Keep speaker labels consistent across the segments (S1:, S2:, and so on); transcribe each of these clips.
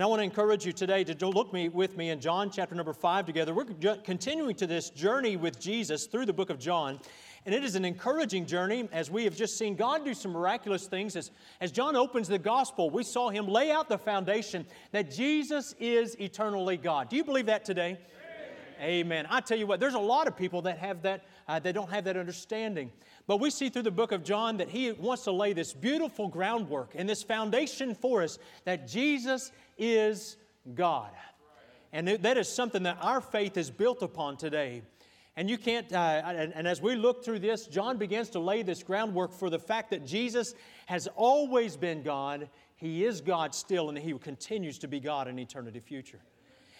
S1: And I want to encourage you today to look me, with me in John chapter number 5 together. We're continuing to this journey with Jesus through the book of John. And it is an encouraging journey as we have just seen God do some miraculous things. As, as John opens the gospel, we saw him lay out the foundation that Jesus is eternally God. Do you believe that today? Amen. I tell you what, there's a lot of people that have that, uh, that don't have that understanding. But we see through the book of John that he wants to lay this beautiful groundwork and this foundation for us that Jesus is God. And that is something that our faith is built upon today. And you can't, uh, and, and, as we look through this, John begins to lay this groundwork for the fact that Jesus has always been God, He is God still, and He continues to be God in eternity future.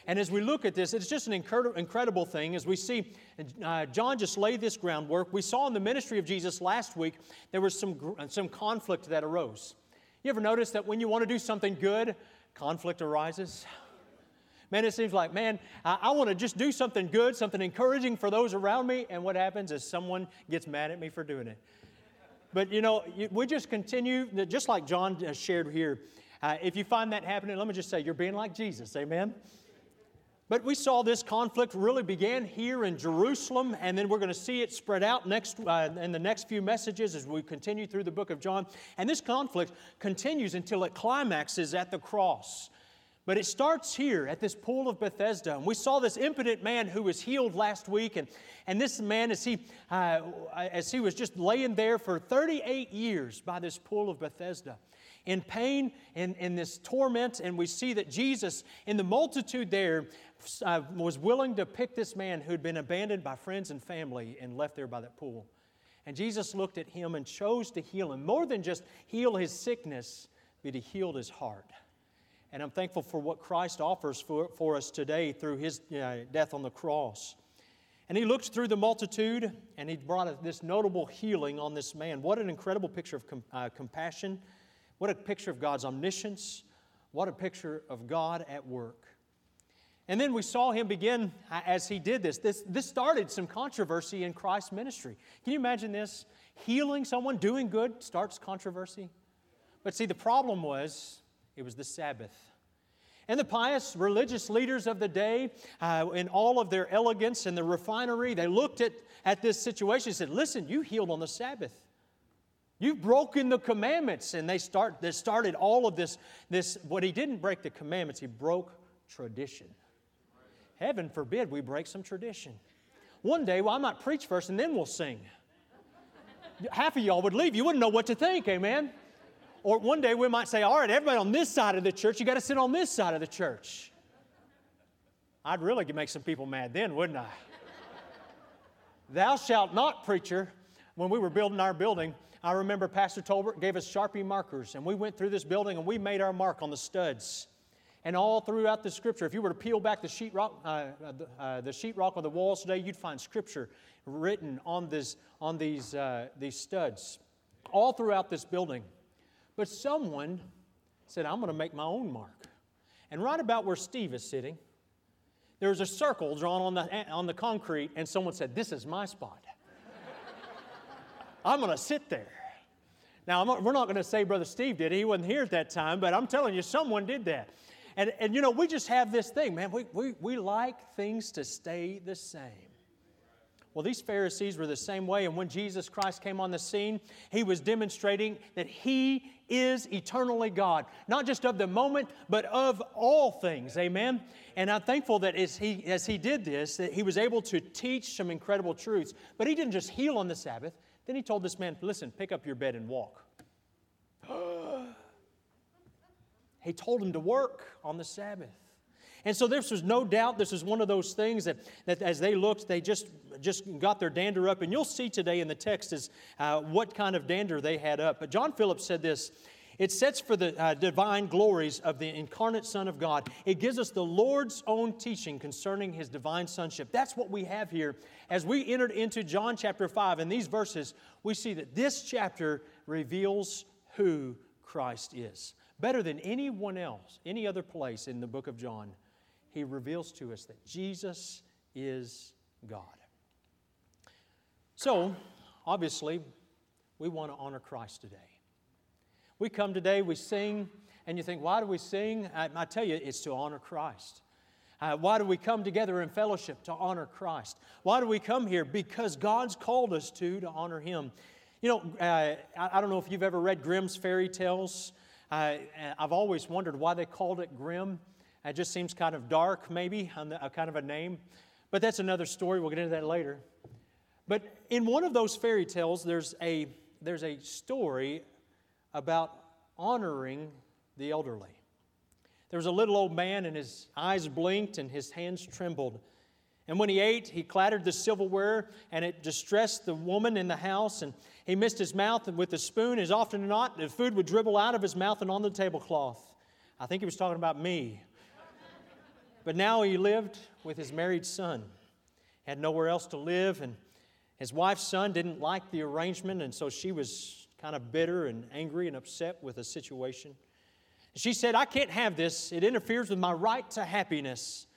S1: And as we look at this, it's just an incredible thing as we see uh, John just laid this groundwork. We saw in the ministry of Jesus last week, there was some, some conflict that arose. You ever notice that when you want to do something good, conflict arises? Man, it seems like, man, I, I want to just do something good, something encouraging for those around me, and what happens is someone gets mad at me for doing it. But you know, we just continue, just like John shared here. Uh, if you find that happening, let me just say, you're being like Jesus. Amen? But we saw this conflict really began here in Jerusalem, and then we're going to see it spread out next uh, in the next few messages as we continue through the book of John. And this conflict continues until it climaxes at the cross. But it starts here at this pool of Bethesda. And we saw this impotent man who was healed last week. And, and this man, as he, uh, as he was just laying there for 38 years by this pool of Bethesda, in pain and in this torment. And we see that Jesus, in the multitude there, uh, was willing to pick this man who'd been abandoned by friends and family and left there by that pool. And Jesus looked at him and chose to heal him. More than just heal his sickness, but he healed his heart. And I'm thankful for what Christ offers for, for us today through his uh, death on the cross. And he looked through the multitude and he brought this notable healing on this man. What an incredible picture of com, uh, compassion. What a picture of God's omniscience. What a picture of God at work. And then we saw him begin uh, as he did this. This, this started some controversy in Christ's ministry. Can you imagine this? Healing someone, doing good, starts controversy. But see, the problem was it was the Sabbath. And the pious religious leaders of the day, uh, in all of their elegance and the refinery, they looked at, at this situation and said, Listen, you healed on the Sabbath. You've broken the commandments. And they, start, they started all of this, this. What he didn't break the commandments, he broke tradition. Heaven forbid we break some tradition. One day, well, I might preach first and then we'll sing. Half of y'all would leave. You wouldn't know what to think, amen? Or one day we might say, all right, everybody on this side of the church, you got to sit on this side of the church. I'd really make some people mad then, wouldn't I? Thou shalt not, preacher. When we were building our building, I remember Pastor Tolbert gave us Sharpie markers, and we went through this building and we made our mark on the studs. And all throughout the scripture, if you were to peel back the sheetrock, uh, uh, uh, the sheetrock on the walls today, you'd find scripture written on, this, on these, uh, these studs, all throughout this building. But someone said, I'm going to make my own mark. And right about where Steve is sitting, there was a circle drawn on the, on the concrete, and someone said, This is my spot. I'm going to sit there. Now, we're not going to say Brother Steve did. It. He wasn't here at that time, but I'm telling you, someone did that. And, and you know, we just have this thing, man. We, we, we like things to stay the same. Well, these Pharisees were the same way, and when Jesus Christ came on the scene, he was demonstrating that he is eternally God, not just of the moment, but of all things. Amen. And I'm thankful that as he, as he did this, that he was able to teach some incredible truths. But he didn't just heal on the Sabbath. Then he told this man, listen, pick up your bed and walk. He told him to work on the Sabbath. And so this was no doubt, this is one of those things that, that as they looked, they just, just got their dander up. And you'll see today in the text is uh, what kind of dander they had up. But John Phillips said this, it sets for the uh, divine glories of the incarnate Son of God. It gives us the Lord's own teaching concerning his divine sonship. That's what we have here. As we entered into John chapter 5, in these verses, we see that this chapter reveals who Christ is. Better than anyone else, any other place in the book of John, he reveals to us that Jesus is God. So, obviously, we want to honor Christ today. We come today, we sing, And you think, why do we sing? I, I tell you, it's to honor Christ. Uh, why do we come together in fellowship? To honor Christ. Why do we come here? Because God's called us to, to honor Him. You know, uh, I, I, don't know if you've ever read Grimm's fairy tales. Uh, I've always wondered why they called it grim. It just seems kind of dark, maybe, a kind of a name. But that's another story. We'll get into that later. But in one of those fairy tales, there's a, there's a story about honoring the elderly. There was a little old man, and his eyes blinked and his hands trembled. And when he ate, he clattered the silverware, and it distressed the woman in the house. And he missed his mouth with the spoon. As often as not, the food would dribble out of his mouth and on the tablecloth. I think he was talking about me. But now he lived with his married son, had nowhere else to live, and his wife's son didn't like the arrangement, and so she was kind of bitter and angry and upset with the situation. She said, I can't have this. It interferes with my right to happiness.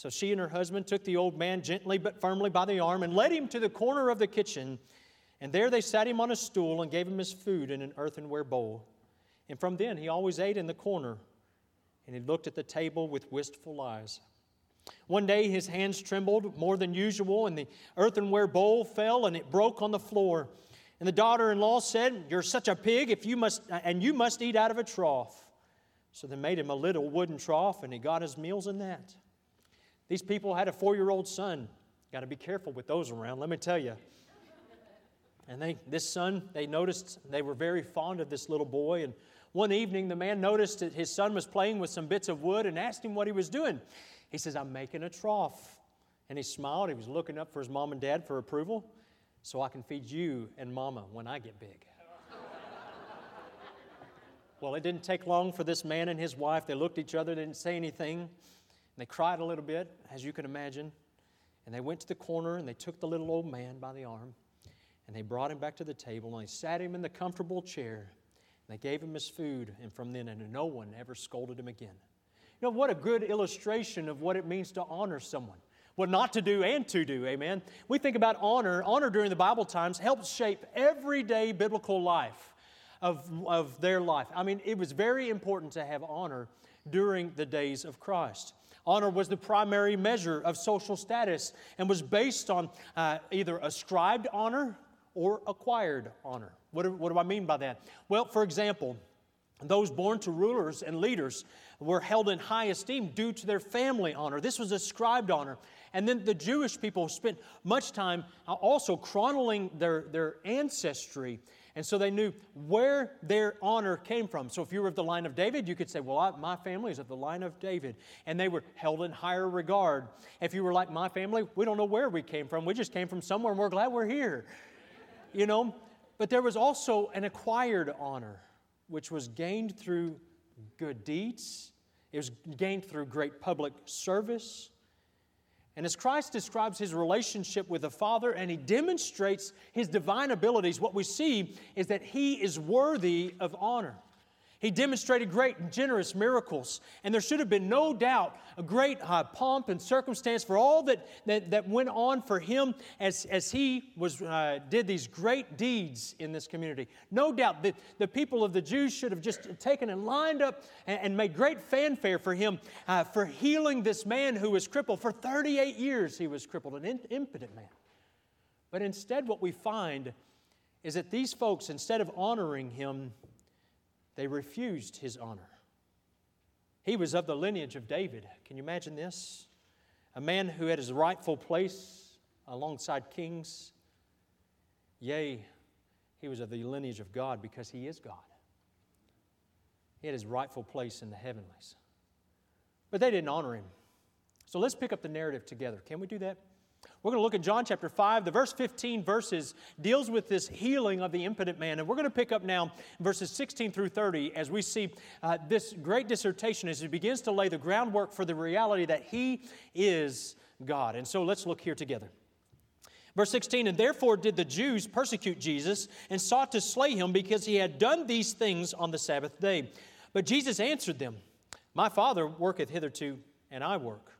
S1: So she and her husband took the old man gently but firmly by the arm and led him to the corner of the kitchen. And there they sat him on a stool and gave him his food in an earthenware bowl. And from then he always ate in the corner and he looked at the table with wistful eyes. One day his hands trembled more than usual, and the earthenware bowl fell and it broke on the floor. And the daughter in law said, You're such a pig, if you must, and you must eat out of a trough. So they made him a little wooden trough, and he got his meals in that. These people had a four year old son. Got to be careful with those around, let me tell you. And they, this son, they noticed they were very fond of this little boy. And one evening, the man noticed that his son was playing with some bits of wood and asked him what he was doing. He says, I'm making a trough. And he smiled. He was looking up for his mom and dad for approval so I can feed you and mama when I get big. well, it didn't take long for this man and his wife. They looked at each other, didn't say anything. They cried a little bit, as you can imagine. And they went to the corner and they took the little old man by the arm and they brought him back to the table and they sat him in the comfortable chair. And they gave him his food, and from then on, no one ever scolded him again. You know, what a good illustration of what it means to honor someone. What not to do and to do, amen? We think about honor. Honor during the Bible times helps shape everyday biblical life of, of their life. I mean, it was very important to have honor during the days of Christ. Honor was the primary measure of social status and was based on uh, either ascribed honor or acquired honor. What do, what do I mean by that? Well, for example, those born to rulers and leaders were held in high esteem due to their family honor. This was ascribed honor. And then the Jewish people spent much time uh, also chronicling their, their ancestry. And so they knew where their honor came from. So if you were of the line of David, you could say, Well, I, my family is of the line of David. And they were held in higher regard. If you were like my family, we don't know where we came from. We just came from somewhere and we're glad we're here you know. But there was also an acquired honor, which was gained through good deeds, it was gained through great public service. And as Christ describes his relationship with the Father and he demonstrates his divine abilities, what we see is that he is worthy of honor. He demonstrated great and generous miracles, and there should have been no doubt a great uh, pomp and circumstance for all that, that, that went on for him as, as he was, uh, did these great deeds in this community. No doubt that the people of the Jews should have just taken and lined up and, and made great fanfare for him uh, for healing this man who was crippled. For 38 years, he was crippled, an in, impotent man. But instead, what we find is that these folks, instead of honoring him, they refused his honor. He was of the lineage of David. Can you imagine this? A man who had his rightful place alongside kings. Yea, he was of the lineage of God because he is God. He had his rightful place in the heavenlies. But they didn't honor him. So let's pick up the narrative together. Can we do that? We're going to look at John chapter 5. The verse 15 verses deals with this healing of the impotent man. And we're going to pick up now verses 16 through 30 as we see uh, this great dissertation as he begins to lay the groundwork for the reality that he is God. And so let's look here together. Verse 16, and therefore did the Jews persecute Jesus and sought to slay him because he had done these things on the Sabbath day. But Jesus answered them, My Father worketh hitherto, and I work.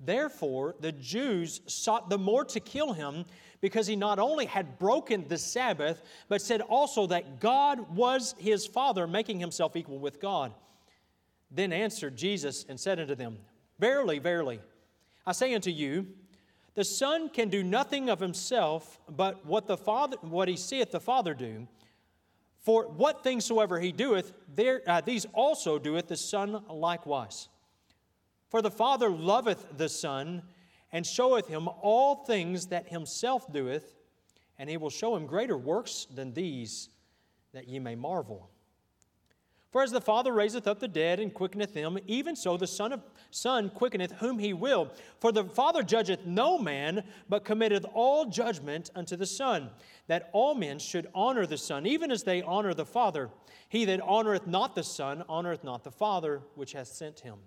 S1: Therefore, the Jews sought the more to kill him because he not only had broken the Sabbath, but said also that God was his Father, making himself equal with God. Then answered Jesus and said unto them, Verily, verily, I say unto you, the Son can do nothing of himself, but what the Father, what he seeth the Father do. For what things soever he doeth, there, uh, these also doeth the Son likewise. For the Father loveth the Son, and showeth him all things that himself doeth, and he will show him greater works than these, that ye may marvel. For as the Father raiseth up the dead and quickeneth them, even so the Son of Son quickeneth whom he will. For the Father judgeth no man, but committeth all judgment unto the Son, that all men should honor the Son, even as they honor the Father. He that honoreth not the Son honoreth not the Father which hath sent him.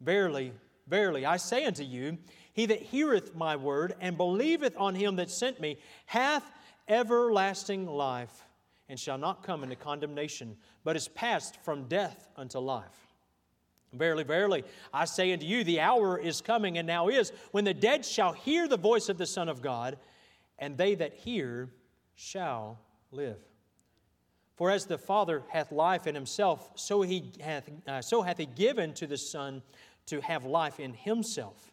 S1: Verily, verily, I say unto you, he that heareth my word and believeth on him that sent me hath everlasting life, and shall not come into condemnation, but is passed from death unto life. Verily, verily, I say unto you, the hour is coming, and now is, when the dead shall hear the voice of the Son of God, and they that hear shall live. For as the Father hath life in himself, so, he hath, uh, so hath he given to the Son to have life in himself,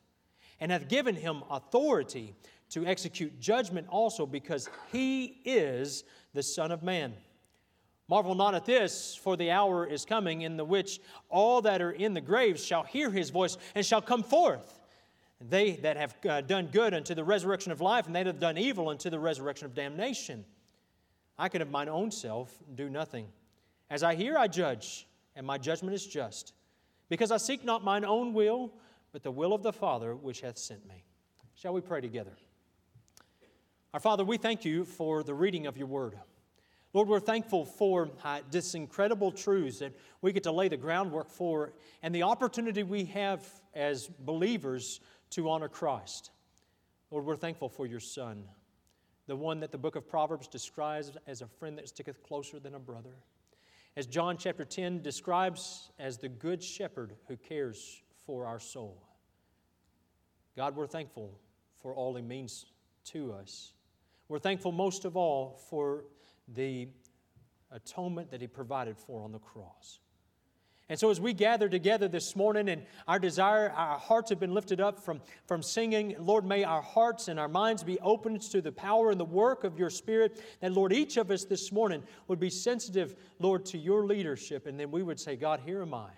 S1: and hath given him authority to execute judgment also, because he is the Son of Man. Marvel not at this, for the hour is coming in the which all that are in the graves shall hear his voice and shall come forth. They that have uh, done good unto the resurrection of life, and they that have done evil unto the resurrection of damnation. I can of mine own self do nothing. As I hear, I judge, and my judgment is just because I seek not mine own will, but the will of the Father which hath sent me. Shall we pray together? Our Father, we thank you for the reading of your word. Lord, we're thankful for uh, this incredible truths that we get to lay the groundwork for and the opportunity we have as believers to honor Christ. Lord, we're thankful for your Son, the one that the book of Proverbs describes as a friend that sticketh closer than a brother as John chapter 10 describes as the good shepherd who cares for our soul. God, we're thankful for all he means to us. We're thankful most of all for the atonement that he provided for on the cross. And so, as we gather together this morning and our desire, our hearts have been lifted up from, from singing, Lord, may our hearts and our minds be opened to the power and the work of your Spirit. That, Lord, each of us this morning would be sensitive, Lord, to your leadership. And then we would say, God, here am I.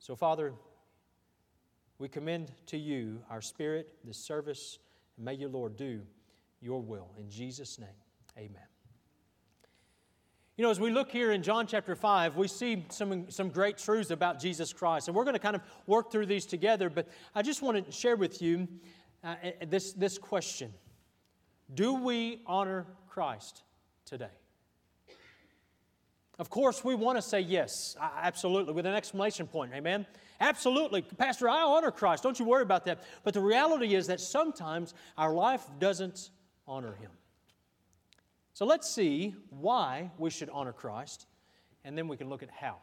S1: So, Father, we commend to you our spirit, this service, and may you, Lord, do your will. In Jesus' name, amen. You know, as we look here in John chapter 5, we see some, some great truths about Jesus Christ. And we're going to kind of work through these together, but I just want to share with you uh, this, this question Do we honor Christ today? Of course, we want to say yes, absolutely, with an exclamation point. Amen? Absolutely. Pastor, I honor Christ. Don't you worry about that. But the reality is that sometimes our life doesn't honor Him. So let's see why we should honor Christ, and then we can look at how.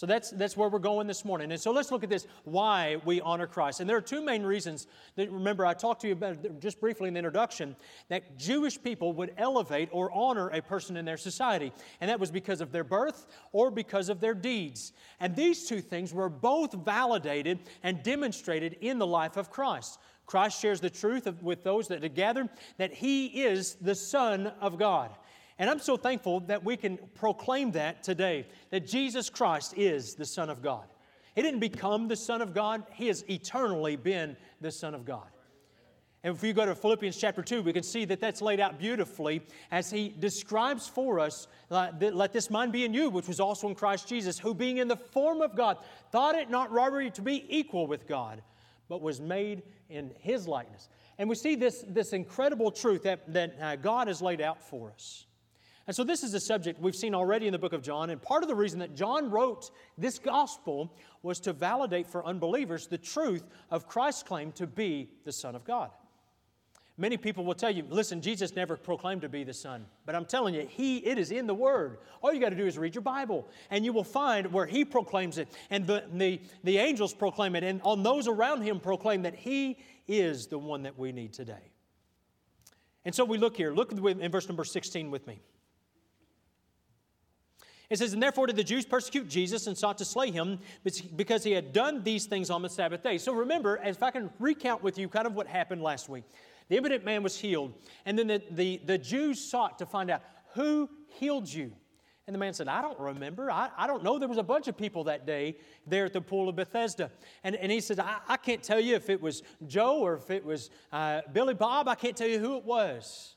S1: So that's, that's where we're going this morning. And so let's look at this why we honor Christ. And there are two main reasons that, remember, I talked to you about just briefly in the introduction that Jewish people would elevate or honor a person in their society. And that was because of their birth or because of their deeds. And these two things were both validated and demonstrated in the life of Christ. Christ shares the truth of, with those that are gathered that He is the Son of God. And I'm so thankful that we can proclaim that today that Jesus Christ is the Son of God. He didn't become the Son of God, He has eternally been the Son of God. And if you go to Philippians chapter 2, we can see that that's laid out beautifully as he describes for us, let this mind be in you, which was also in Christ Jesus, who being in the form of God, thought it not robbery to be equal with God, but was made in his likeness. And we see this, this incredible truth that, that uh, God has laid out for us. And so, this is a subject we've seen already in the book of John. And part of the reason that John wrote this gospel was to validate for unbelievers the truth of Christ's claim to be the Son of God. Many people will tell you, listen, Jesus never proclaimed to be the Son. But I'm telling you, He, it is in the Word. All you got to do is read your Bible, and you will find where He proclaims it, and the, the, the angels proclaim it, and on those around Him proclaim that He is the one that we need today. And so we look here. Look in verse number 16 with me. It says, And therefore did the Jews persecute Jesus and sought to slay him because he had done these things on the Sabbath day. So remember, if I can recount with you kind of what happened last week. The impotent man was healed. And then the, the, the Jews sought to find out who healed you. And the man said, I don't remember. I, I don't know. There was a bunch of people that day there at the pool of Bethesda. And, and he says, I, I can't tell you if it was Joe or if it was uh, Billy Bob. I can't tell you who it was.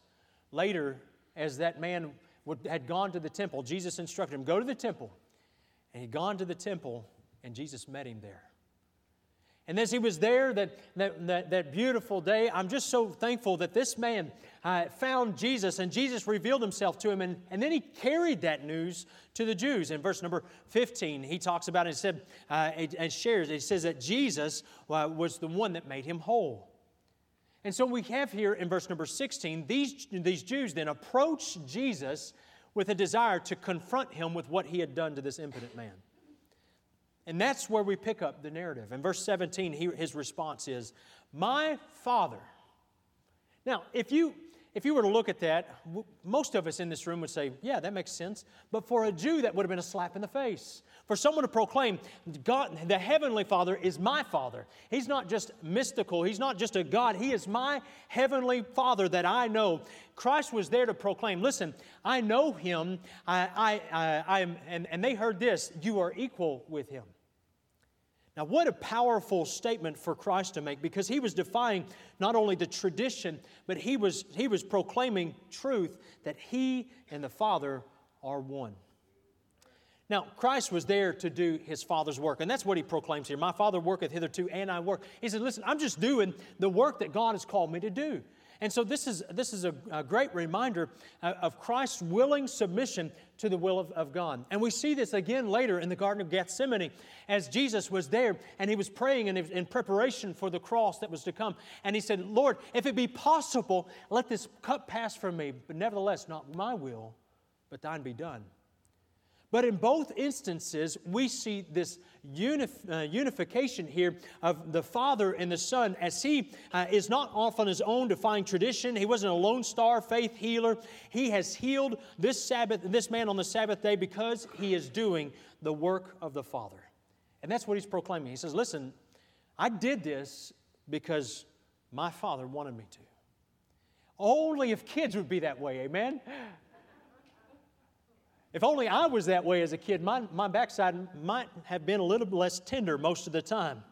S1: Later, as that man would, had gone to the temple, Jesus instructed him, Go to the temple. And he'd gone to the temple, and Jesus met him there. And as he was there that, that, that, that, beautiful day, I'm just so thankful that this man uh, found Jesus and Jesus revealed himself to him. And, and then he carried that news to the Jews. In verse number 15, he talks about it and said, uh, and shares, it says that Jesus uh, was the one that made him whole. And so we have here in verse number 16, these, these Jews then approach Jesus with a desire to confront him with what he had done to this impotent man. And that's where we pick up the narrative. In verse 17, he, his response is, My Father. Now, if you, if you were to look at that, most of us in this room would say, Yeah, that makes sense. But for a Jew, that would have been a slap in the face. For someone to proclaim, God, the Heavenly Father is my Father. He's not just mystical, He's not just a God, He is my Heavenly Father that I know. Christ was there to proclaim, Listen, I know Him, I, I, I, I am, and, and they heard this, you are equal with Him. Now, what a powerful statement for Christ to make because he was defying not only the tradition, but he was, he was proclaiming truth that he and the Father are one. Now, Christ was there to do his Father's work, and that's what he proclaims here. My Father worketh hitherto, and I work. He said, Listen, I'm just doing the work that God has called me to do. And so this is, this is a, a great reminder uh, of Christ's willing submission to the will of, of God. And we see this again later in the Garden of Gethsemane as Jesus was there and he was praying in, in preparation for the cross that was to come. And he said, Lord, if it be possible, let this cup pass from me, but nevertheless, not my will, but thine be done. But in both instances, we see this unif- uh, unification here of the Father and the Son as He uh, is not off on His own defying tradition. He wasn't a lone star faith healer. He has healed this Sabbath, this man on the Sabbath day because He is doing the work of the Father. And that's what He's proclaiming. He says, Listen, I did this because my Father wanted me to. Only if kids would be that way, amen? If only I was that way as a kid, my, my backside might have been a little less tender most of the time.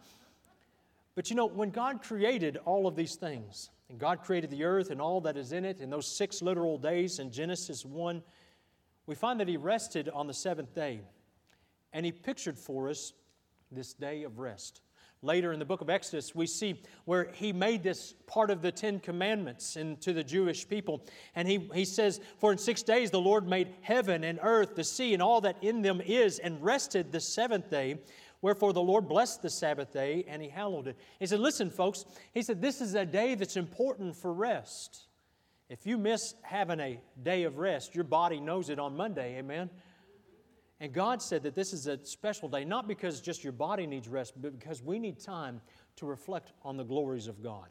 S1: But you know, when God created all of these things, and God created the earth and all that is in it in those six literal days in Genesis 1, we find that He rested on the seventh day. And He pictured for us this day of rest. Later in the book of Exodus, we see where he made this part of the Ten Commandments into the Jewish people. And he, he says, For in six days the Lord made heaven and earth, the sea, and all that in them is, and rested the seventh day. Wherefore the Lord blessed the Sabbath day and he hallowed it. He said, Listen, folks, he said, This is a day that's important for rest. If you miss having a day of rest, your body knows it on Monday, amen? And God said that this is a special day, not because just your body needs rest, but because we need time to reflect on the glories of God.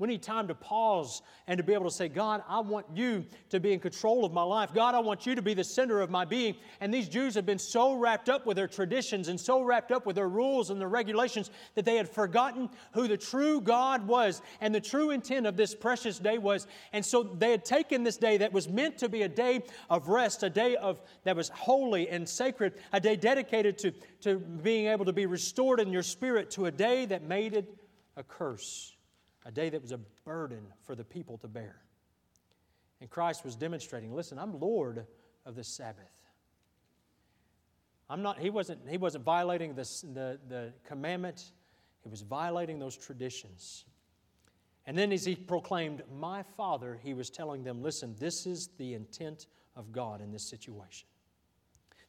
S1: We need time to pause and to be able to say, God, I want you to be in control of my life. God, I want you to be the center of my being. And these Jews have been so wrapped up with their traditions and so wrapped up with their rules and their regulations that they had forgotten who the true God was and the true intent of this precious day was. And so they had taken this day that was meant to be a day of rest, a day of, that was holy and sacred, a day dedicated to, to being able to be restored in your spirit, to a day that made it a curse a day that was a burden for the people to bear. And Christ was demonstrating listen, I'm Lord of the Sabbath. I'm not, he, wasn't, he wasn't violating this, the, the commandment, he was violating those traditions. And then as he proclaimed, My Father, he was telling them, listen, this is the intent of God in this situation.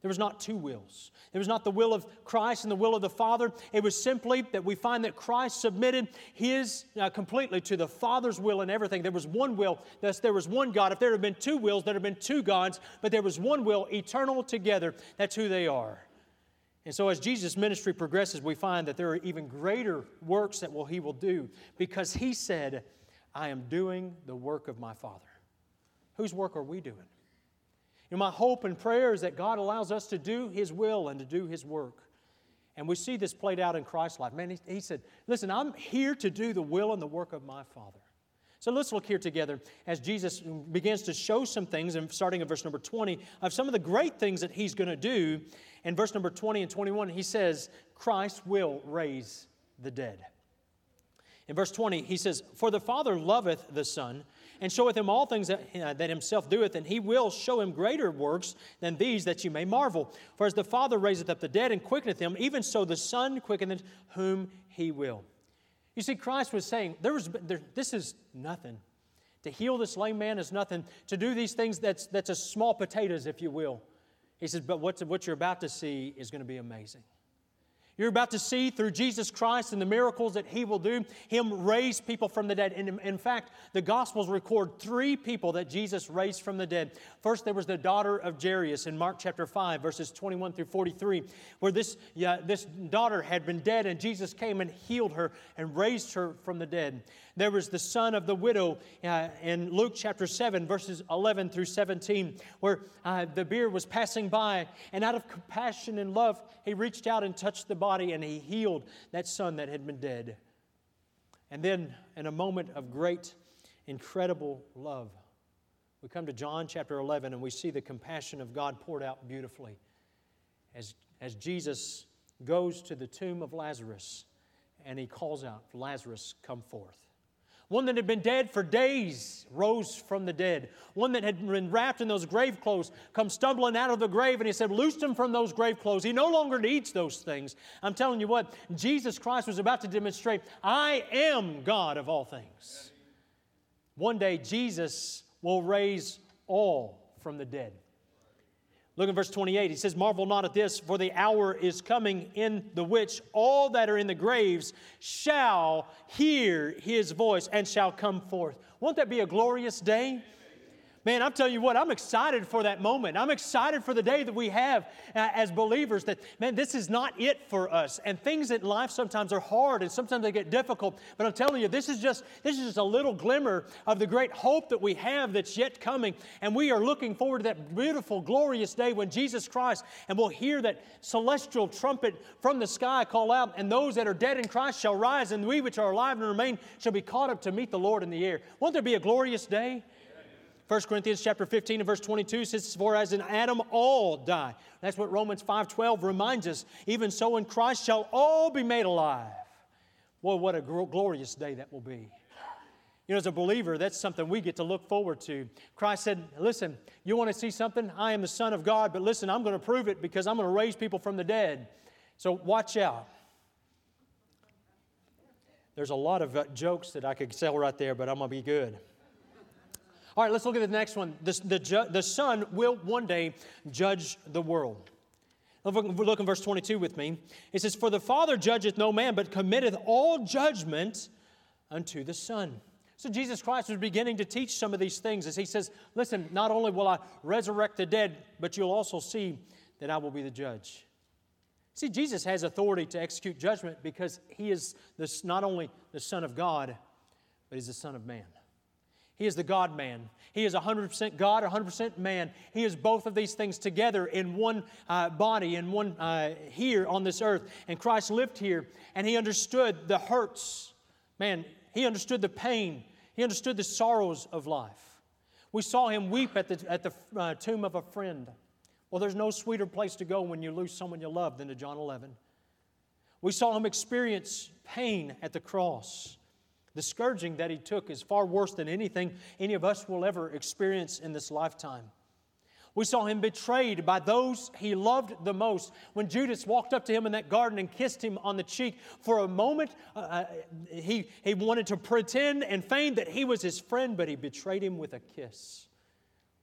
S1: There was not two wills. It was not the will of Christ and the will of the Father. It was simply that we find that Christ submitted his uh, completely to the Father's will and everything. There was one will, thus there was one God. If there had been two wills, there would have been two gods, but there was one will, eternal together. That's who they are. And so as Jesus' ministry progresses, we find that there are even greater works that will, he will do because he said, I am doing the work of my Father. Whose work are we doing? You know, my hope and prayer is that God allows us to do His will and to do His work. And we see this played out in Christ's life. Man, he, he said, Listen, I'm here to do the will and the work of my Father. So let's look here together as Jesus begins to show some things, and starting in verse number 20, of some of the great things that he's going to do. In verse number 20 and 21, he says, Christ will raise the dead. In verse 20, he says, For the Father loveth the Son and showeth him all things that, uh, that himself doeth, and he will show him greater works than these that you may marvel. For as the Father raiseth up the dead and quickeneth them, even so the Son quickeneth whom he will. You see, Christ was saying, there was, there, This is nothing. To heal this lame man is nothing. To do these things, that's, that's a small potatoes, if you will. He says, But what, what you're about to see is going to be amazing. You're about to see through Jesus Christ and the miracles that He will do, Him raise people from the dead. And in fact, the Gospels record three people that Jesus raised from the dead. First, there was the daughter of Jairus in Mark chapter 5, verses 21 through 43, where this, yeah, this daughter had been dead, and Jesus came and healed her and raised her from the dead. There was the son of the widow uh, in Luke chapter 7, verses 11 through 17, where uh, the bier was passing by, and out of compassion and love, he reached out and touched the body and he healed that son that had been dead. And then, in a moment of great, incredible love, we come to John chapter 11 and we see the compassion of God poured out beautifully as, as Jesus goes to the tomb of Lazarus and he calls out, Lazarus, come forth. One that had been dead for days rose from the dead. One that had been wrapped in those grave clothes come stumbling out of the grave, and he said, Loosed him from those grave clothes. He no longer needs those things. I'm telling you what, Jesus Christ was about to demonstrate, I am God of all things. One day, Jesus will raise all from the dead. Look at verse 28. He says, Marvel not at this, for the hour is coming in the which all that are in the graves shall hear his voice and shall come forth. Won't that be a glorious day? Man, I'm telling you what, I'm excited for that moment. I'm excited for the day that we have uh, as believers that, man, this is not it for us. And things in life sometimes are hard and sometimes they get difficult. But I'm telling you, this is just, this is just a little glimmer of the great hope that we have that's yet coming. And we are looking forward to that beautiful, glorious day when Jesus Christ, and we'll hear that celestial trumpet from the sky call out, and those that are dead in Christ shall rise, and we which are alive and remain shall be caught up to meet the Lord in the air. Won't there be a glorious day? 1 Corinthians chapter 15 and verse 22 says, For as in Adam all die. That's what Romans 5.12 reminds us. Even so in Christ shall all be made alive. Well, what a glorious day that will be. You know, as a believer, that's something we get to look forward to. Christ said, Listen, you want to see something? I am the Son of God, but listen, I'm going to prove it because I'm going to raise people from the dead. So watch out. There's a lot of uh, jokes that I could sell right there, but I'm going to be good. All right, let's look at the next one. The, the, ju- the Son will one day judge the world. Look, in verse 22 with me. It says, For the Father judgeth no man, but committeth all judgment unto the Son. So Jesus Christ was beginning to teach some of these things as he says, Listen, not only will I resurrect the dead, but you'll also see that I will be the judge. See, Jesus has authority to execute judgment because he is this, not only the Son of God, but he's the Son of Man. He is the God man. He is 100% God, 100% man. He is both of these things together in one uh, body, in one uh, here on this earth. And Christ lived here, and he understood the hurts. Man, he understood the pain. He understood the sorrows of life. We saw him weep at the, at the uh, tomb of a friend. Well, there's no sweeter place to go when you lose someone you love than to John 11. We saw him experience pain at the cross. The scourging that he took is far worse than anything any of us will ever experience in this lifetime. We saw him betrayed by those he loved the most. When Judas walked up to him in that garden and kissed him on the cheek, for a moment uh, uh, he, he wanted to pretend and feign that he was his friend, but he betrayed him with a kiss.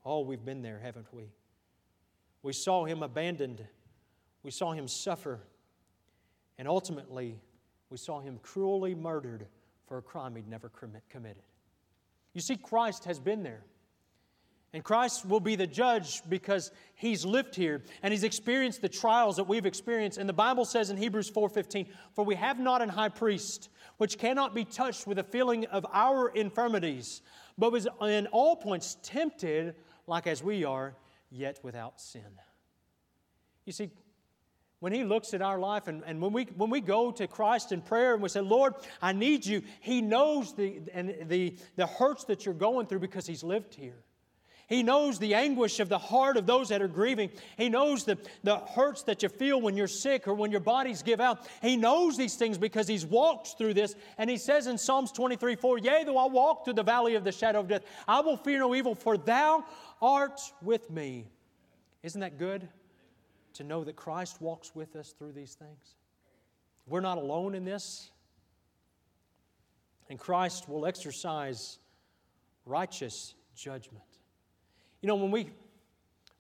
S1: Oh, we've been there, haven't we? We saw him abandoned. We saw him suffer. And ultimately, we saw him cruelly murdered for a crime he'd never committed. You see, Christ has been there. And Christ will be the judge because he's lived here and he's experienced the trials that we've experienced. And the Bible says in Hebrews 4:15, "For we have not an high priest which cannot be touched with the feeling of our infirmities, but was in all points tempted like as we are, yet without sin." You see, when he looks at our life and, and when, we, when we go to Christ in prayer and we say, Lord, I need you, he knows the, and the, the hurts that you're going through because he's lived here. He knows the anguish of the heart of those that are grieving. He knows the, the hurts that you feel when you're sick or when your bodies give out. He knows these things because He's walked through this. And He says in Psalms 23 4, Yea, though I walk through the valley of the shadow of death, I will fear no evil, for Thou art with me. Isn't that good? To know that Christ walks with us through these things. We're not alone in this. And Christ will exercise righteous judgment. You know, when we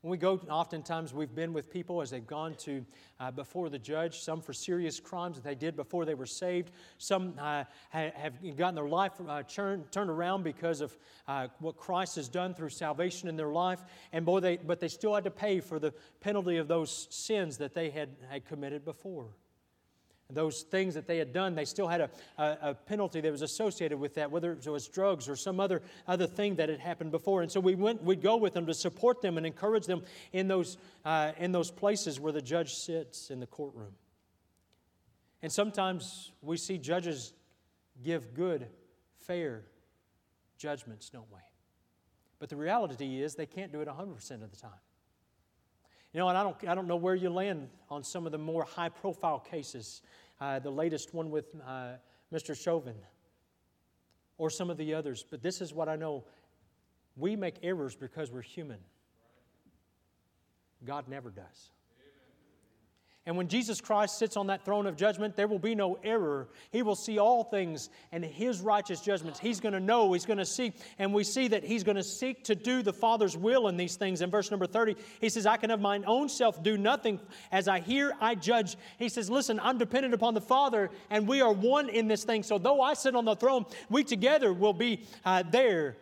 S1: when we go, oftentimes we've been with people as they've gone to uh, before the judge, some for serious crimes that they did before they were saved. Some uh, have gotten their life uh, turned, turned around because of uh, what Christ has done through salvation in their life. And boy, they, but they still had to pay for the penalty of those sins that they had, had committed before those things that they had done, they still had a, a, a, penalty that was associated with that, whether it was drugs or some other, other thing that had happened before. And so we went, we'd go with them to support them and encourage them in those, uh, in those places where the judge sits in the courtroom. And sometimes we see judges give good, fair judgments, don't we? But the reality is they can't do it 100% of the time. You know, and I don't, I don't know where you land on some of the more high profile cases uh, the latest one with uh, Mr. Chauvin, or some of the others. But this is what I know we make errors because we're human. God never does. And when Jesus Christ sits on that throne of judgment, there will be no error. He will see all things and His righteous judgments. He's going to know, He's going to see. And we see that He's going to seek to do the Father's will in these things. In verse number 30, He says, I can of mine own self do nothing. As I hear, I judge. He says, Listen, I'm dependent upon the Father, and we are one in this thing. So though I sit on the throne, we together will be uh, there.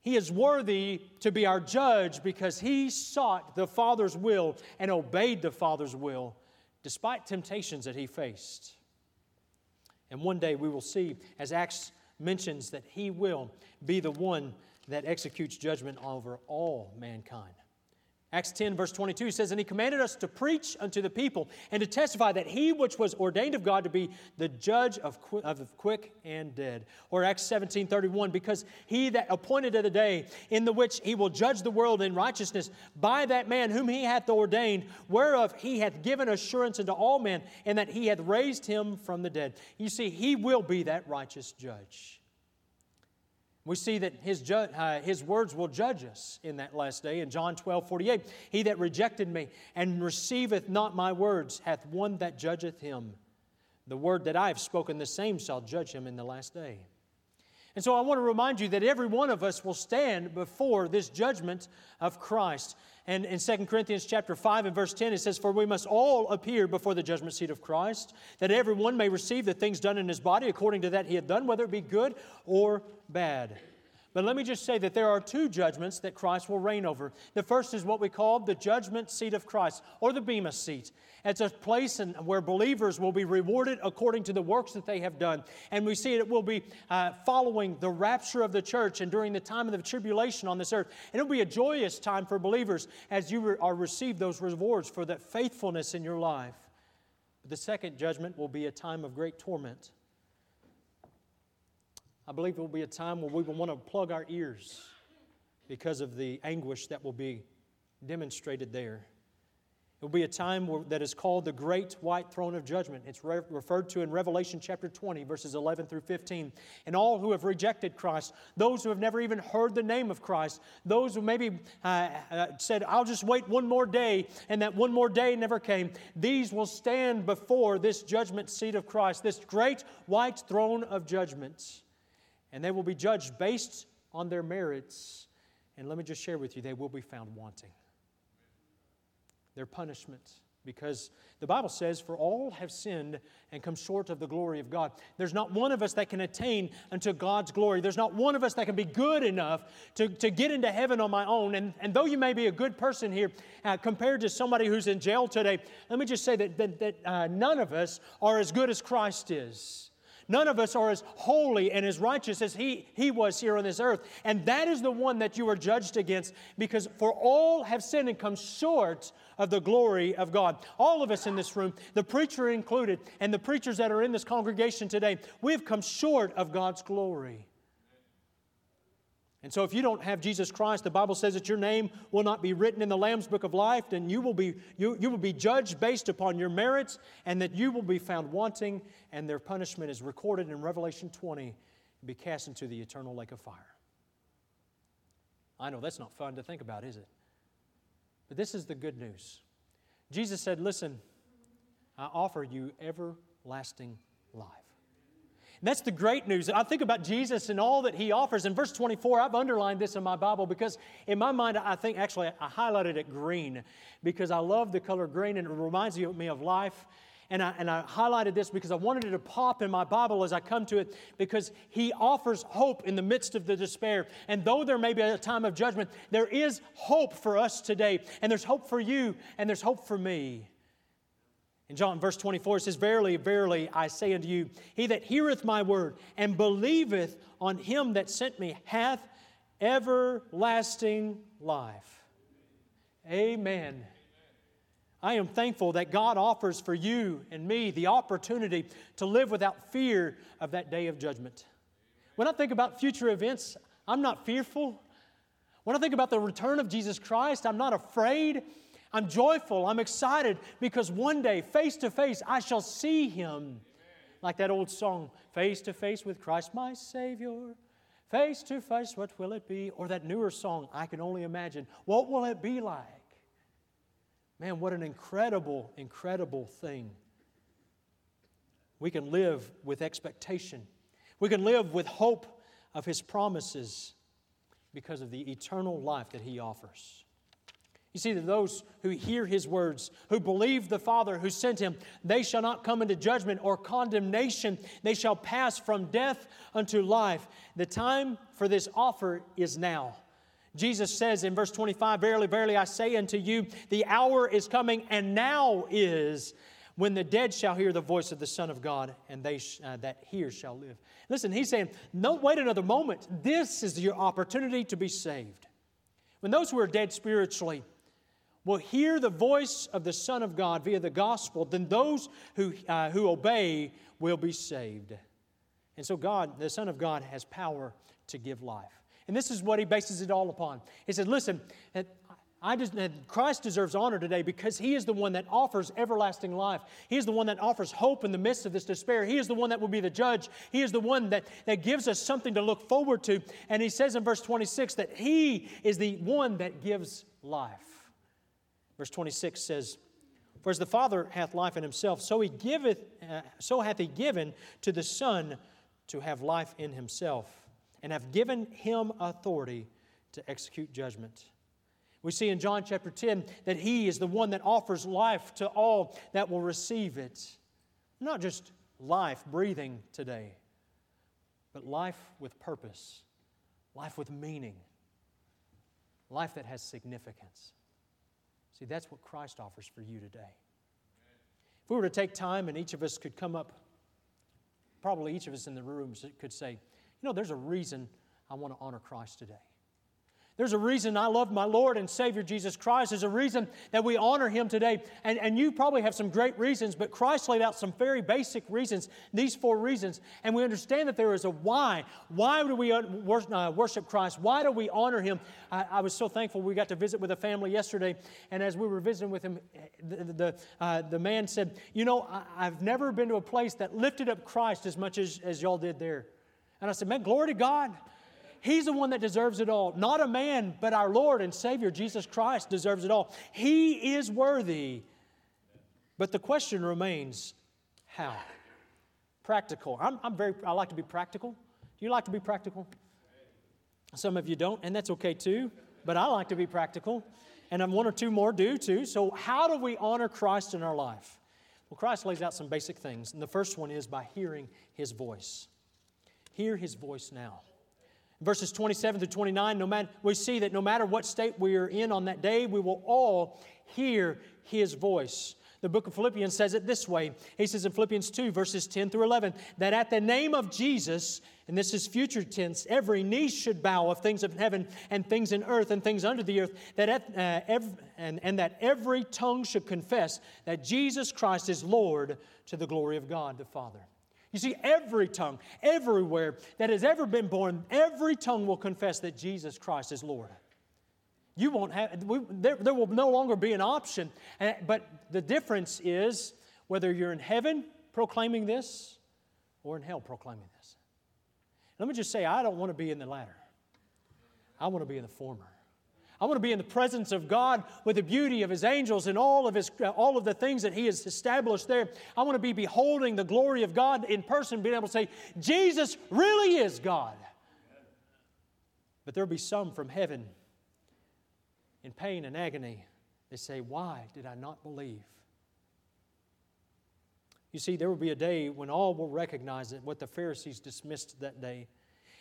S1: He is worthy to be our judge because he sought the Father's will and obeyed the Father's will despite temptations that he faced. And one day we will see, as Acts mentions, that he will be the one that executes judgment over all mankind. Acts 10, verse 22 says, And he commanded us to preach unto the people and to testify that he which was ordained of God to be the judge of, of quick and dead. Or Acts 17, 31, because he that appointed of the day in the which he will judge the world in righteousness by that man whom he hath ordained, whereof he hath given assurance unto all men, and that he hath raised him from the dead. You see, he will be that righteous judge. We see that his, ju- uh, his words will judge us in that last day. In John 12, 48, he that rejected me and receiveth not my words hath one that judgeth him. The word that I have spoken, the same shall judge him in the last day. And so I want to remind you that every one of us will stand before this judgment of Christ. And in 2 Corinthians chapter 5 and verse 10, it says, For we must all appear before the judgment seat of Christ, that everyone may receive the things done in his body according to that he had done, whether it be good or bad. But let me just say that there are two judgments that Christ will reign over. The first is what we call the judgment seat of Christ, or the Bema seat. It's a place in, where believers will be rewarded according to the works that they have done. And we see it will be uh, following the rapture of the church and during the time of the tribulation on this earth. And it will be a joyous time for believers as you re- are receive those rewards for that faithfulness in your life. But the second judgment will be a time of great torment. I believe it will be a time where we will want to plug our ears because of the anguish that will be demonstrated there. It will be a time where, that is called the Great White Throne of Judgment. It's re- referred to in Revelation chapter 20, verses 11 through 15. And all who have rejected Christ, those who have never even heard the name of Christ, those who maybe uh, uh, said, I'll just wait one more day, and that one more day never came, these will stand before this judgment seat of Christ, this great white throne of judgment and they will be judged based on their merits. And let me just share with you, they will be found wanting. their punishment because the Bible says, For all have sinned and come short of the glory of God. There's not one of us that can attain unto God's glory. There's not one of us that can be good enough to, to get into heaven on my own. And, and though you may be a good person here uh, compared to somebody who's in jail today, let me just say that, that, that uh, none of us are as good as Christ is. None of us are as holy and as righteous as he, he was here on this earth. And that is the one that you are judged against because for all have sinned and come short of the glory of God. All of us in this room, the preacher included, and the preachers that are in this congregation today, we've come short of God's glory. And so, if you don't have Jesus Christ, the Bible says that your name will not be written in the Lamb's book of life, and you will be, you, you will be judged based upon your merits, and that you will be found wanting, and their punishment is recorded in Revelation 20 and be cast into the eternal lake of fire. I know that's not fun to think about, is it? But this is the good news. Jesus said, Listen, I offer you everlasting life. That's the great news. I think about Jesus and all that he offers. In verse 24, I've underlined this in my Bible because in my mind, I think actually I highlighted it green because I love the color green and it reminds me of life. And I, and I highlighted this because I wanted it to pop in my Bible as I come to it because he offers hope in the midst of the despair. And though there may be a time of judgment, there is hope for us today. And there's hope for you, and there's hope for me. In John verse 24 it says, Verily, verily, I say unto you, he that heareth my word and believeth on him that sent me hath everlasting life. Amen. I am thankful that God offers for you and me the opportunity to live without fear of that day of judgment. When I think about future events, I'm not fearful. When I think about the return of Jesus Christ, I'm not afraid. I'm joyful. I'm excited because one day, face to face, I shall see him. Like that old song, Face to Face with Christ my Savior. Face to face, what will it be? Or that newer song, I can only imagine. What will it be like? Man, what an incredible, incredible thing. We can live with expectation. We can live with hope of His promises because of the eternal life that He offers. You see, that those who hear his words, who believe the Father who sent him, they shall not come into judgment or condemnation. They shall pass from death unto life. The time for this offer is now. Jesus says in verse 25, Verily, verily, I say unto you, the hour is coming, and now is when the dead shall hear the voice of the Son of God, and they sh- uh, that hear shall live. Listen, he's saying, don't wait another moment. This is your opportunity to be saved. When those who are dead spiritually, will hear the voice of the Son of God via the gospel, then those who, uh, who obey will be saved. And so, God, the Son of God, has power to give life. And this is what he bases it all upon. He said, Listen, I just, Christ deserves honor today because He is the one that offers everlasting life. He is the one that offers hope in the midst of this despair. He is the one that will be the judge. He is the one that, that gives us something to look forward to. And He says in verse 26 that He is the one that gives life. Verse 26 says, For as the Father hath life in himself, so, he giveth, uh, so hath he given to the Son to have life in himself, and have given him authority to execute judgment. We see in John chapter 10 that he is the one that offers life to all that will receive it. Not just life breathing today, but life with purpose, life with meaning, life that has significance. See, that's what Christ offers for you today. If we were to take time and each of us could come up, probably each of us in the rooms could say, you know, there's a reason I want to honor Christ today. There's a reason I love my Lord and Savior Jesus Christ. There's a reason that we honor Him today. And, and you probably have some great reasons, but Christ laid out some very basic reasons, these four reasons. And we understand that there is a why. Why do we uh, worship Christ? Why do we honor Him? I, I, was so thankful we got to visit with a family yesterday. And as we were visiting with him, the, the, uh, the man said, You know, I, I've never been to a place that lifted up Christ as much as, as y'all did there. And I said, Man, glory to God. He's the one that deserves it all. Not a man, but our Lord and Savior, Jesus Christ, deserves it all. He is worthy. But the question remains how? Practical. I'm, I'm very, I like to be practical. Do you like to be practical? Some of you don't, and that's okay too, but I like to be practical. and I'm one or two more do too. So, how do we honor Christ in our life? Well, Christ lays out some basic things. And the first one is by hearing his voice. Hear his voice now. Verses 27 to 29, no matter, we see that no matter what state we are in on that day, we will all hear his voice. The book of Philippians says it this way. He says in Philippians 2, verses 10 through 11, that at the name of Jesus, and this is future tense, every knee should bow of things of heaven and things in earth and things under the earth, that at, uh, ev- and, and that every tongue should confess that Jesus Christ is Lord to the glory of God the Father. You see, every tongue, everywhere that has ever been born, every tongue will confess that Jesus Christ is Lord. You won't have, we, there, there will no longer be an option. But the difference is whether you're in heaven proclaiming this or in hell proclaiming this. Let me just say, I don't want to be in the latter. I want to be in the former. I want to be in the presence of God with the beauty of His angels and all of, his, uh, all of the things that He has established there. I want to be beholding the glory of God in person, being able to say, Jesus really is God. But there'll be some from heaven in pain and agony, they say, Why did I not believe? You see, there will be a day when all will recognize it, what the Pharisees dismissed that day.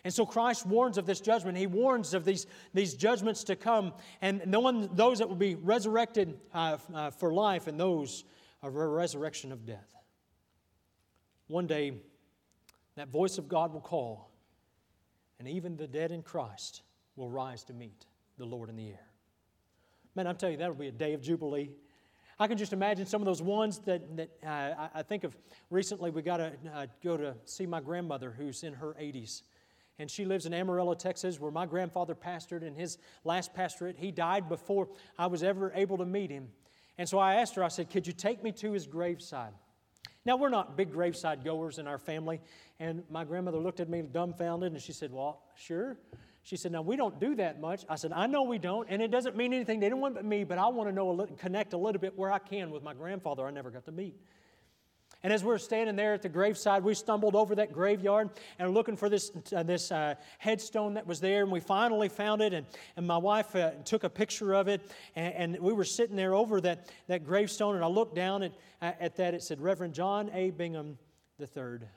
S1: And so Christ warns of this judgment. He warns of these, these judgments to come, and no one, those that will be resurrected uh, uh, for life and those of a resurrection of death. One day, that voice of God will call, and even the dead in Christ will rise to meet the Lord in the air. Man, I'm telling you, that'll be a day of Jubilee. I can just imagine some of those ones that, that uh, I think of recently. We got to uh, go to see my grandmother who's in her 80s. And she lives in Amarillo, Texas, where my grandfather pastored in his last pastorate. He died before I was ever able to meet him. And so I asked her, I said, Could you take me to his graveside? Now, we're not big graveside goers in our family. And my grandmother looked at me dumbfounded and she said, Well, sure. She said, Now, we don't do that much. I said, I know we don't, and it doesn't mean anything to anyone but me, but I want to know, a little, connect a little bit where I can with my grandfather I never got to meet. And as we were standing there at the graveside, we stumbled over that graveyard and looking for this, uh, this uh, headstone that was there. And we finally found it. And, and my wife uh, took a picture of it. And, and, we were sitting there over that, that gravestone. And I looked down at, at that. It said, Reverend John A. Bingham III.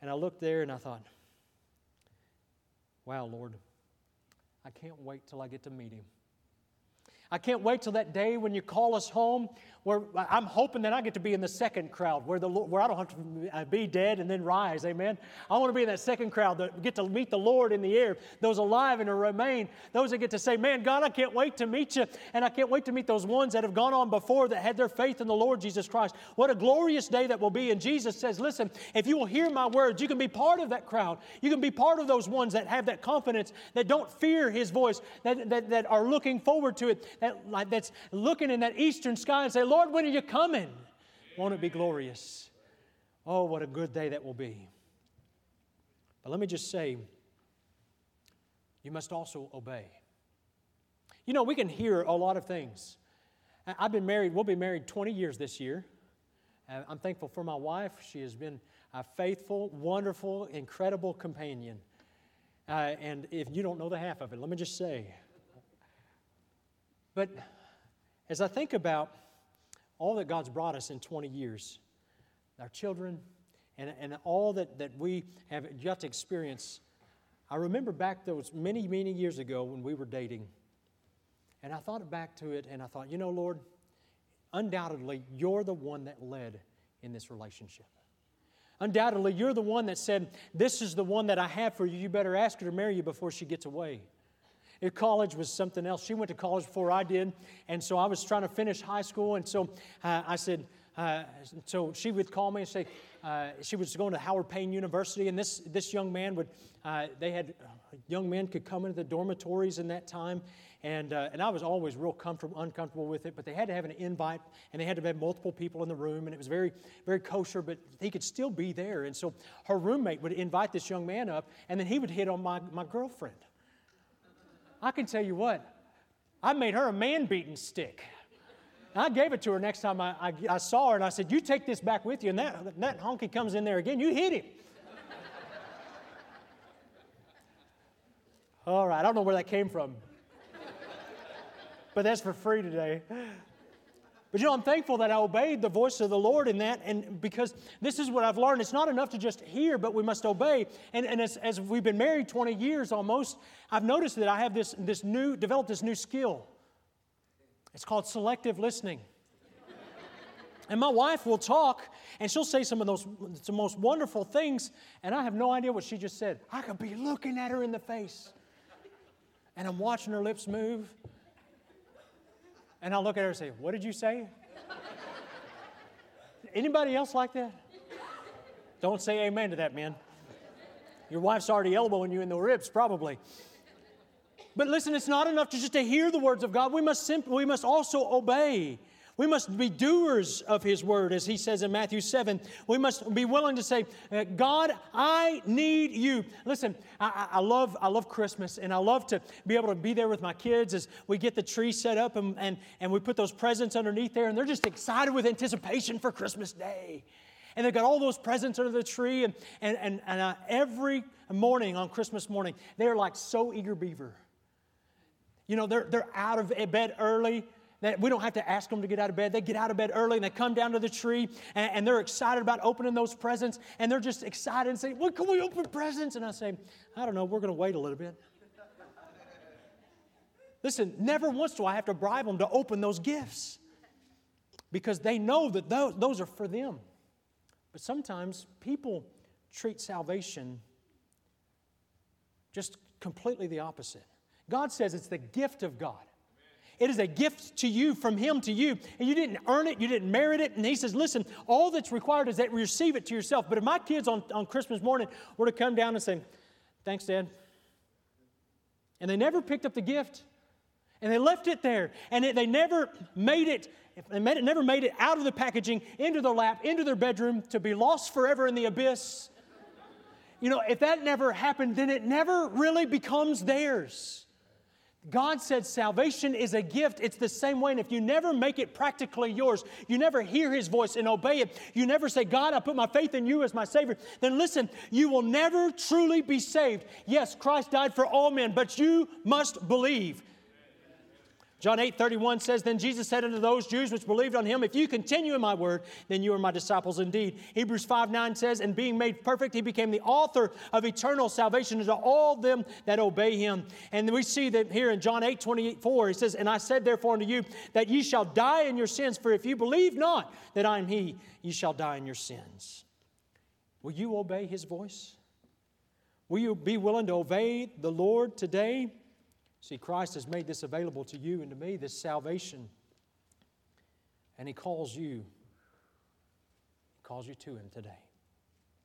S1: And I looked there and I thought, Wow, Lord, I can't wait till I get to meet him. I can't wait till that day when you call us home where I'm hoping that I get to be in the second crowd where, the, where I don't have to uh, be dead and then rise. Amen. I want to be in that second crowd that get to meet the Lord in the air, those alive and remain, those that get to say, Man, God, I can't wait to meet you. And I can't wait to meet those ones that have gone on before that had their faith in the Lord Jesus Christ. What a glorious day that will be. And Jesus says, Listen, if you will hear my words, you can be part of that crowd. You can be part of those ones that have that confidence, that don't fear his voice, that, that, that are looking forward to it, that, that's looking in that eastern sky and say, Lord, when are you coming? Won't it be glorious? Oh, what a good day that will be. But let me just say, you must also obey. You know, we can hear a lot of things. I've been married, we'll be married 20 years this year. I'm thankful for my wife. She has been a faithful, wonderful, incredible companion. Uh, and if you don't know the half of it, let me just say. But as I think about all that God's brought us in 20 years, our children, and, and all that, that we have yet to experience, I remember back those many, many years ago when we were dating. And I thought back to it and I thought, you know, Lord, undoubtedly, you're the one that led in this relationship. Undoubtedly, you're the one that said, This is the one that I have for you. You better ask her to marry you before she gets away. At college was something else. She went to college before I did, and so I was trying to finish high school, and so uh, I said, uh, so she would call me and say uh, she was going to Howard Payne University, and this this young man would uh, they had uh, young men could come into the dormitories in that time, and uh, and I was always real comfortable uncomfortable with it, but they had to have an invite, and they had to have multiple people in the room, and it was very very kosher, but he could still be there, and so her roommate would invite this young man up, and then he would hit on my my girlfriend. I can tell you what, I made her a man beating stick. I gave it to her next time I, I, I, saw her, and I said, You take this back with you, and that, that honky comes in there again, you hit him. All right, I don't know where that came from. but that's for free today. But you know, I'm thankful that I obeyed the voice of the Lord in that, and because this is what I've learned. It's not enough to just hear, but we must obey. And, and as, as we've been married 20 years almost, I've noticed that I have this, this new, developed this new skill. It's called selective listening. And my wife will talk and she'll say some of those the most wonderful things, and I have no idea what she just said. I could be looking at her in the face. And I'm watching her lips move. And I'll look at her and say, What did you say? Anybody else like that? Don't say amen to that, man. Your wife's already elbowing you in the ribs, probably. But listen, it's not enough to just to hear the words of God. We must, simply, we must also obey. We must be doers of His word, as He says in Matthew 7. We must be willing to say, uh, God, I need you. Listen, I, I, love, I love Christmas, and I love to be able to be there with my kids as we get the tree set up and, and, and we put those presents underneath there, and they're just excited with anticipation for Christmas Day. And they've got all those presents under the tree, and, and, and, and uh, every morning on Christmas morning, they're like so eager beaver. You know, they're, they're out of bed early that we don't have to ask them to get out of bed. They get out of bed early and they come down to the tree and, and they're excited about opening those presents and they're just excited and say, Well, can we open presents? And I say, I don't know, we're going to wait a little bit. Listen, never once do I have to bribe them to open those gifts because they know that those, those are for them. But sometimes people treat salvation just completely the opposite. God says it's the gift of God. It is a gift to you from Him to you. And you didn't earn it, you didn't merit it. And He says, listen, all that's required is that you receive it to yourself. But if my kids on, on Christmas morning were to come down and say, Thanks, Dad. And they never picked up the gift. And they left it there. And it, they never made it, they made it, never made it out of the packaging, into their lap, into their bedroom to be lost forever in the abyss. You know, if that never happened, then it never really becomes theirs. God said salvation is a gift. It's the same way. And if you never make it practically yours, you never hear His voice and obey it, you never say, God, I put my faith in you as my Savior, then listen, you will never truly be saved. Yes, Christ died for all men, but you must believe. John 8 31 says, Then Jesus said unto those Jews which believed on him, If you continue in my word, then you are my disciples indeed. Hebrews 5 9 says, And being made perfect, he became the author of eternal salvation unto all them that obey him. And we see that here in John 8 24, he says, And I said therefore unto you, that ye shall die in your sins, for if you believe not that I am he, ye shall die in your sins. Will you obey his voice? Will you be willing to obey the Lord today? See, Christ has made this available to you and to me, this salvation. And He calls you, He calls you to Him today.